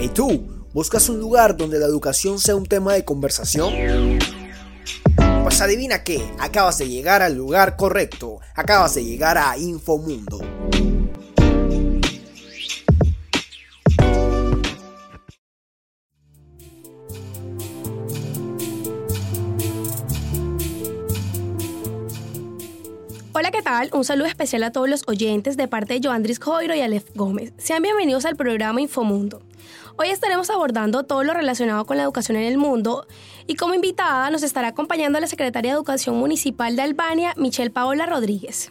Hey tú, ¿buscas un lugar donde la educación sea un tema de conversación? Pues adivina qué, acabas de llegar al lugar correcto, acabas de llegar a Infomundo. Hola, ¿qué tal? Un saludo especial a todos los oyentes de parte de Joandris Joiro y Alef Gómez. Sean bienvenidos al programa Infomundo. Hoy estaremos abordando todo lo relacionado con la educación en el mundo y como invitada nos estará acompañando la secretaria de Educación Municipal de Albania, Michelle Paola Rodríguez.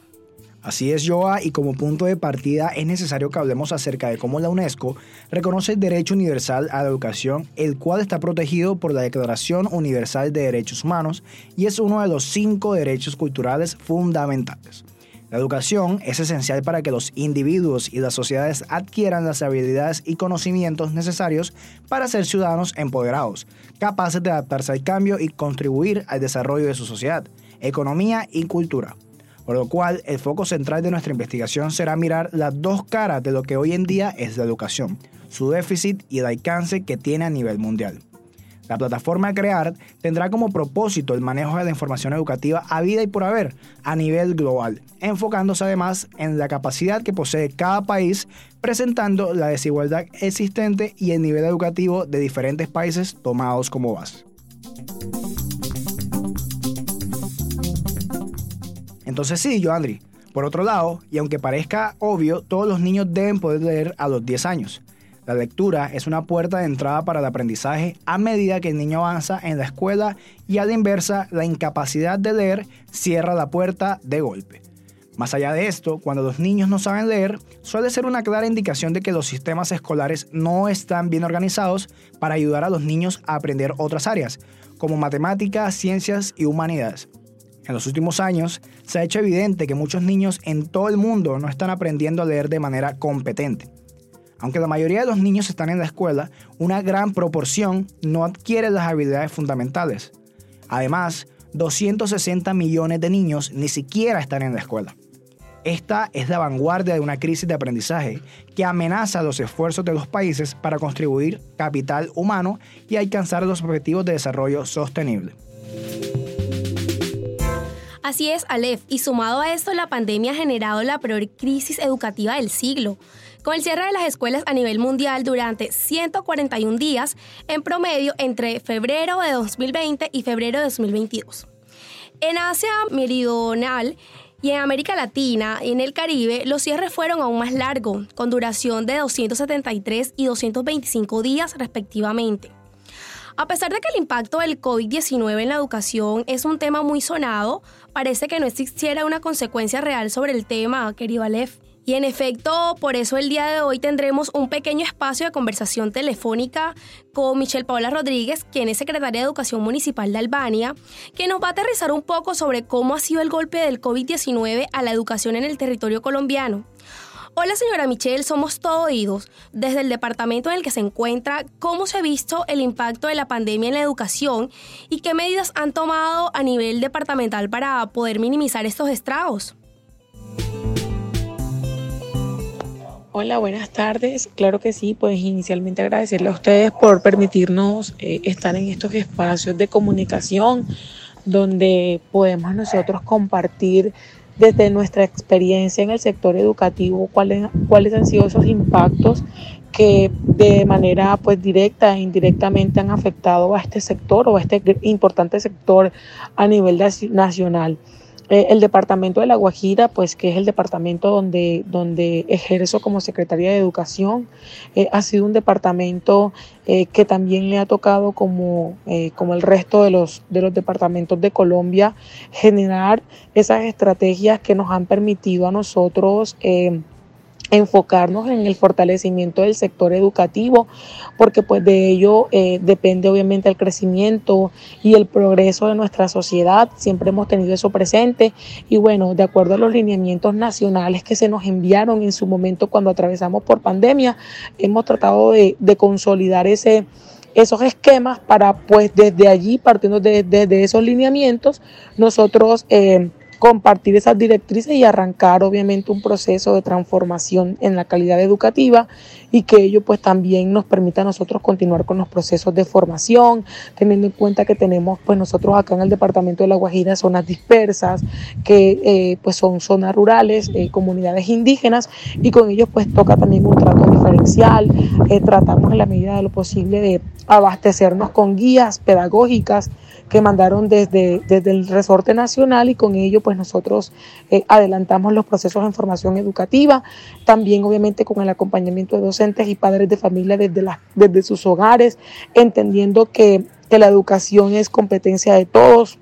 Así es, Joa, y como punto de partida es necesario que hablemos acerca de cómo la UNESCO reconoce el derecho universal a la educación, el cual está protegido por la Declaración Universal de Derechos Humanos y es uno de los cinco derechos culturales fundamentales. La educación es esencial para que los individuos y las sociedades adquieran las habilidades y conocimientos necesarios para ser ciudadanos empoderados, capaces de adaptarse al cambio y contribuir al desarrollo de su sociedad, economía y cultura por lo cual el foco central de nuestra investigación será mirar las dos caras de lo que hoy en día es la educación, su déficit y el alcance que tiene a nivel mundial. La plataforma Crear tendrá como propósito el manejo de la información educativa a vida y por haber a nivel global, enfocándose además en la capacidad que posee cada país, presentando la desigualdad existente y el nivel educativo de diferentes países tomados como base. Entonces sí, yo Andri. Por otro lado, y aunque parezca obvio, todos los niños deben poder leer a los 10 años. La lectura es una puerta de entrada para el aprendizaje a medida que el niño avanza en la escuela y a la inversa, la incapacidad de leer cierra la puerta de golpe. Más allá de esto, cuando los niños no saben leer, suele ser una clara indicación de que los sistemas escolares no están bien organizados para ayudar a los niños a aprender otras áreas, como matemáticas, ciencias y humanidades. En los últimos años se ha hecho evidente que muchos niños en todo el mundo no están aprendiendo a leer de manera competente. Aunque la mayoría de los niños están en la escuela, una gran proporción no adquiere las habilidades fundamentales. Además, 260 millones de niños ni siquiera están en la escuela. Esta es la vanguardia de una crisis de aprendizaje que amenaza los esfuerzos de los países para contribuir capital humano y alcanzar los objetivos de desarrollo sostenible. Así es, Aleph, y sumado a esto, la pandemia ha generado la peor crisis educativa del siglo. Con el cierre de las escuelas a nivel mundial durante 141 días, en promedio entre febrero de 2020 y febrero de 2022. En Asia Meridional y en América Latina y en el Caribe, los cierres fueron aún más largos, con duración de 273 y 225 días respectivamente. A pesar de que el impacto del COVID-19 en la educación es un tema muy sonado, parece que no existiera una consecuencia real sobre el tema, querido Aleph. Y en efecto, por eso el día de hoy tendremos un pequeño espacio de conversación telefónica con Michelle Paola Rodríguez, quien es secretaria de Educación Municipal de Albania, que nos va a aterrizar un poco sobre cómo ha sido el golpe del COVID-19 a la educación en el territorio colombiano. Hola señora Michelle, somos todo oídos. Desde el departamento en el que se encuentra, ¿cómo se ha visto el impacto de la pandemia en la educación y qué medidas han tomado a nivel departamental para poder minimizar estos estragos? Hola, buenas tardes. Claro que sí, pues inicialmente agradecerle a ustedes por permitirnos eh, estar en estos espacios de comunicación donde podemos nosotros compartir desde nuestra experiencia en el sector educativo, cuáles, cuáles han sido esos impactos que de manera pues directa e indirectamente han afectado a este sector o a este importante sector a nivel nacional. Eh, el departamento de La Guajira, pues que es el departamento donde, donde ejerzo como secretaria de Educación, eh, ha sido un departamento eh, que también le ha tocado como, como el resto de los, de los departamentos de Colombia generar esas estrategias que nos han permitido a nosotros enfocarnos en el fortalecimiento del sector educativo, porque pues de ello eh, depende obviamente el crecimiento y el progreso de nuestra sociedad. Siempre hemos tenido eso presente y bueno, de acuerdo a los lineamientos nacionales que se nos enviaron en su momento cuando atravesamos por pandemia, hemos tratado de, consolidar ese esos esquemas para pues desde allí, partiendo de, esos lineamientos, nosotros eh, compartir esas directrices y arrancar obviamente un proceso de transformación en la calidad educativa y que ello pues también nos permita a nosotros continuar con los procesos de formación, teniendo en cuenta que tenemos pues nosotros acá en el departamento de La Guajira zonas dispersas, que eh, pues son zonas rurales, eh, comunidades indígenas y con ellos pues toca también un trato diferencial, eh, tratamos en la medida de lo posible de abastecernos con guías pedagógicas, que mandaron desde, desde el resorte nacional y con ello pues nosotros eh, adelantamos los procesos de formación educativa, también obviamente con el acompañamiento de docentes y padres de familia desde, desde sus hogares, entendiendo que, que la educación es competencia de todos,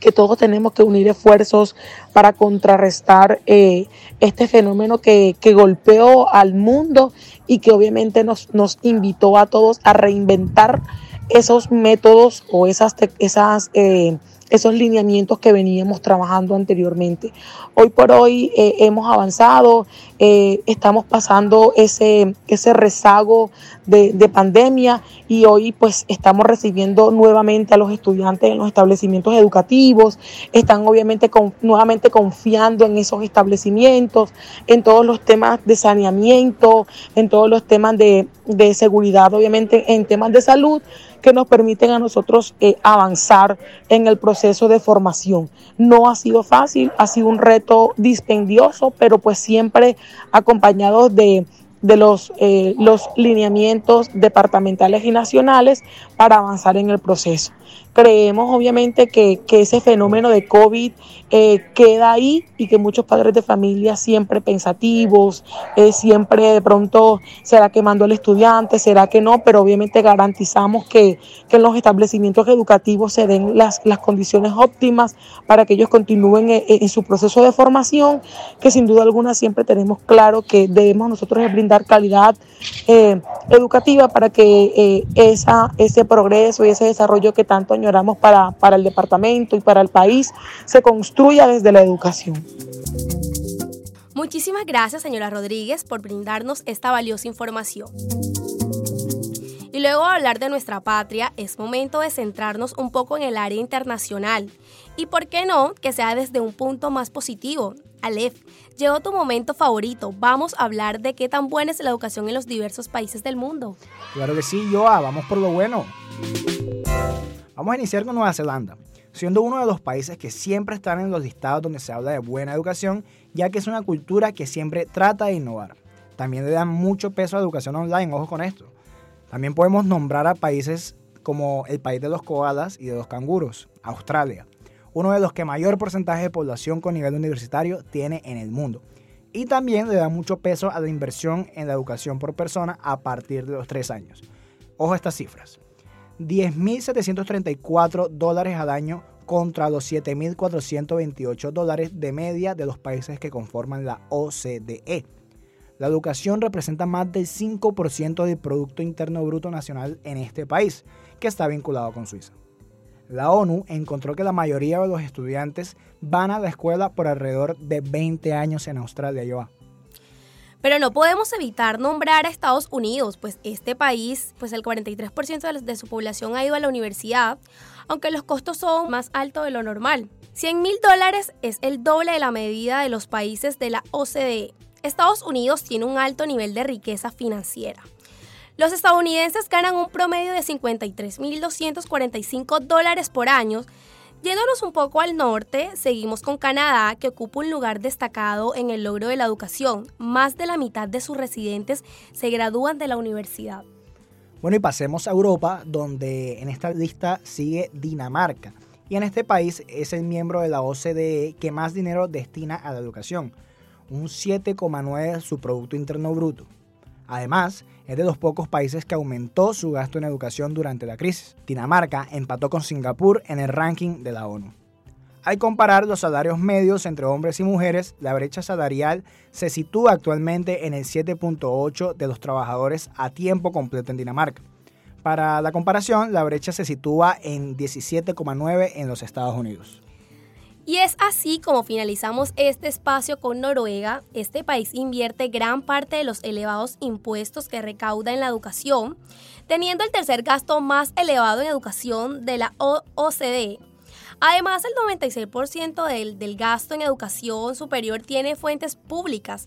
que todos tenemos que unir esfuerzos para contrarrestar eh, este fenómeno que, que, golpeó al mundo y que obviamente nos, nos invitó a todos a reinventar esos métodos o esas, esas eh, esos lineamientos que veníamos trabajando anteriormente. Hoy por hoy eh, hemos avanzado, eh, estamos pasando ese, ese rezago de, pandemia y hoy pues estamos recibiendo nuevamente a los estudiantes en los establecimientos educativos, están obviamente nuevamente confiando en esos establecimientos, en todos los temas de saneamiento, en todos los temas de, de seguridad, obviamente en temas de salud que nos permiten a nosotros eh, avanzar en el proceso de formación. No ha sido fácil, ha sido un reto dispendioso, pero pues siempre acompañados de de los, eh, los lineamientos departamentales y nacionales para avanzar en el proceso. Creemos obviamente que, ese fenómeno de COVID eh, queda ahí y que muchos padres de familia siempre pensativos, eh, siempre de pronto será que mando al estudiante, será que no, pero obviamente garantizamos que, en los establecimientos educativos se den las, las condiciones óptimas para que ellos continúen en, su proceso de formación, que sin duda alguna siempre tenemos claro que debemos nosotros brindar calidad eh, educativa para que esa, ese progreso y ese desarrollo que tanto añoramos para, para el departamento y para el país se construya desde la educación. Muchísimas gracias, señora Rodríguez, por brindarnos esta valiosa información. Y luego de hablar de nuestra patria, es momento de centrarnos un poco en el área internacional. Y por qué no, que sea desde un punto más positivo. Aleph, llegó tu momento favorito. Vamos a hablar de qué tan buena es la educación en los diversos países del mundo. Claro que sí, Joa, vamos por lo bueno. Vamos a iniciar con Nueva Zelanda, siendo uno de los países que siempre están en los listados donde se habla de buena educación, ya que es una cultura que siempre trata de innovar. También le dan mucho peso a la educación online, ojo con esto. También podemos nombrar a países como el país de los koalas y de los canguros, Australia, uno de los que mayor porcentaje de población con nivel universitario tiene en el mundo. Y también le da mucho peso a la inversión en la educación por persona a partir de los 3 años. Ojo a estas cifras. 10.734 dólares al año contra los 7.428 dólares de media de los países que conforman la OCDE. La educación representa más del 5% del Producto Interno Bruto Nacional en este país, que está vinculado con Suiza. La ONU encontró que la mayoría de los estudiantes van a la escuela por alrededor de 20 años en Australia. Yo, pero no podemos evitar nombrar a Estados Unidos, pues este país, pues el 43% de su población ha ido a la universidad, aunque los costos son más altos de lo normal. 100 mil dólares es el doble de la medida de los países de la OCDE. Estados Unidos tiene un alto nivel de riqueza financiera. Los estadounidenses ganan un promedio de 53.245 dólares por año, Yéndonos un poco al norte, seguimos con Canadá, que ocupa un lugar destacado en el logro de la educación. Más de la mitad de sus residentes se gradúan de la universidad. Bueno, y pasemos a Europa, donde en esta lista sigue Dinamarca. Y en este país es el miembro de la OCDE que más dinero destina a la educación, un 7,9 de su Producto Interno Bruto. Además, es de los pocos países que aumentó su gasto en educación durante la crisis. Dinamarca empató con Singapur en el ranking de la ONU. Al comparar los salarios medios entre hombres y mujeres, la brecha salarial se sitúa actualmente en el 7.8 de los trabajadores a tiempo completo en Dinamarca. Para la comparación, la brecha se sitúa en 17,9 en los Estados Unidos. Y es así como finalizamos este espacio con Noruega. Este país invierte gran parte de los elevados impuestos que recauda en la educación, teniendo el tercer gasto más elevado en educación de la OCDE. Además, el 96% del, del gasto en educación superior tiene fuentes públicas,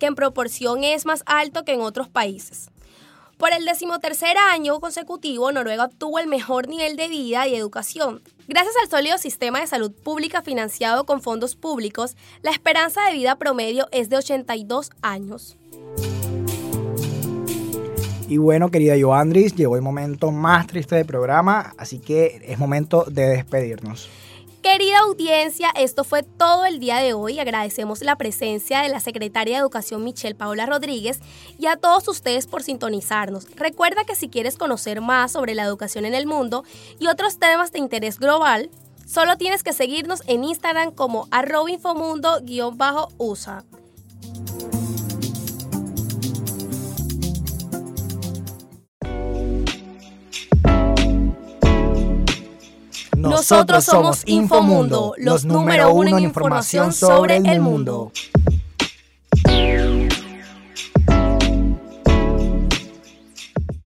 que en proporción es más alto que en otros países. Por el decimotercer año consecutivo, Noruega obtuvo el mejor nivel de vida y educación. Gracias al sólido sistema de salud pública financiado con fondos públicos, la esperanza de vida promedio es de 82 años. Y bueno, querida Joandris, llegó el momento más triste del programa, así que es momento de despedirnos. Querida audiencia, esto fue todo el día de hoy. Agradecemos la presencia de la secretaria de Educación Michelle Paula Rodríguez y a todos ustedes por sintonizarnos. Recuerda que si quieres conocer más sobre la educación en el mundo y otros temas de interés global, solo tienes que seguirnos en Instagram como arrobinfomundo-usa. Nosotros somos Infomundo, los número uno en información sobre el mundo.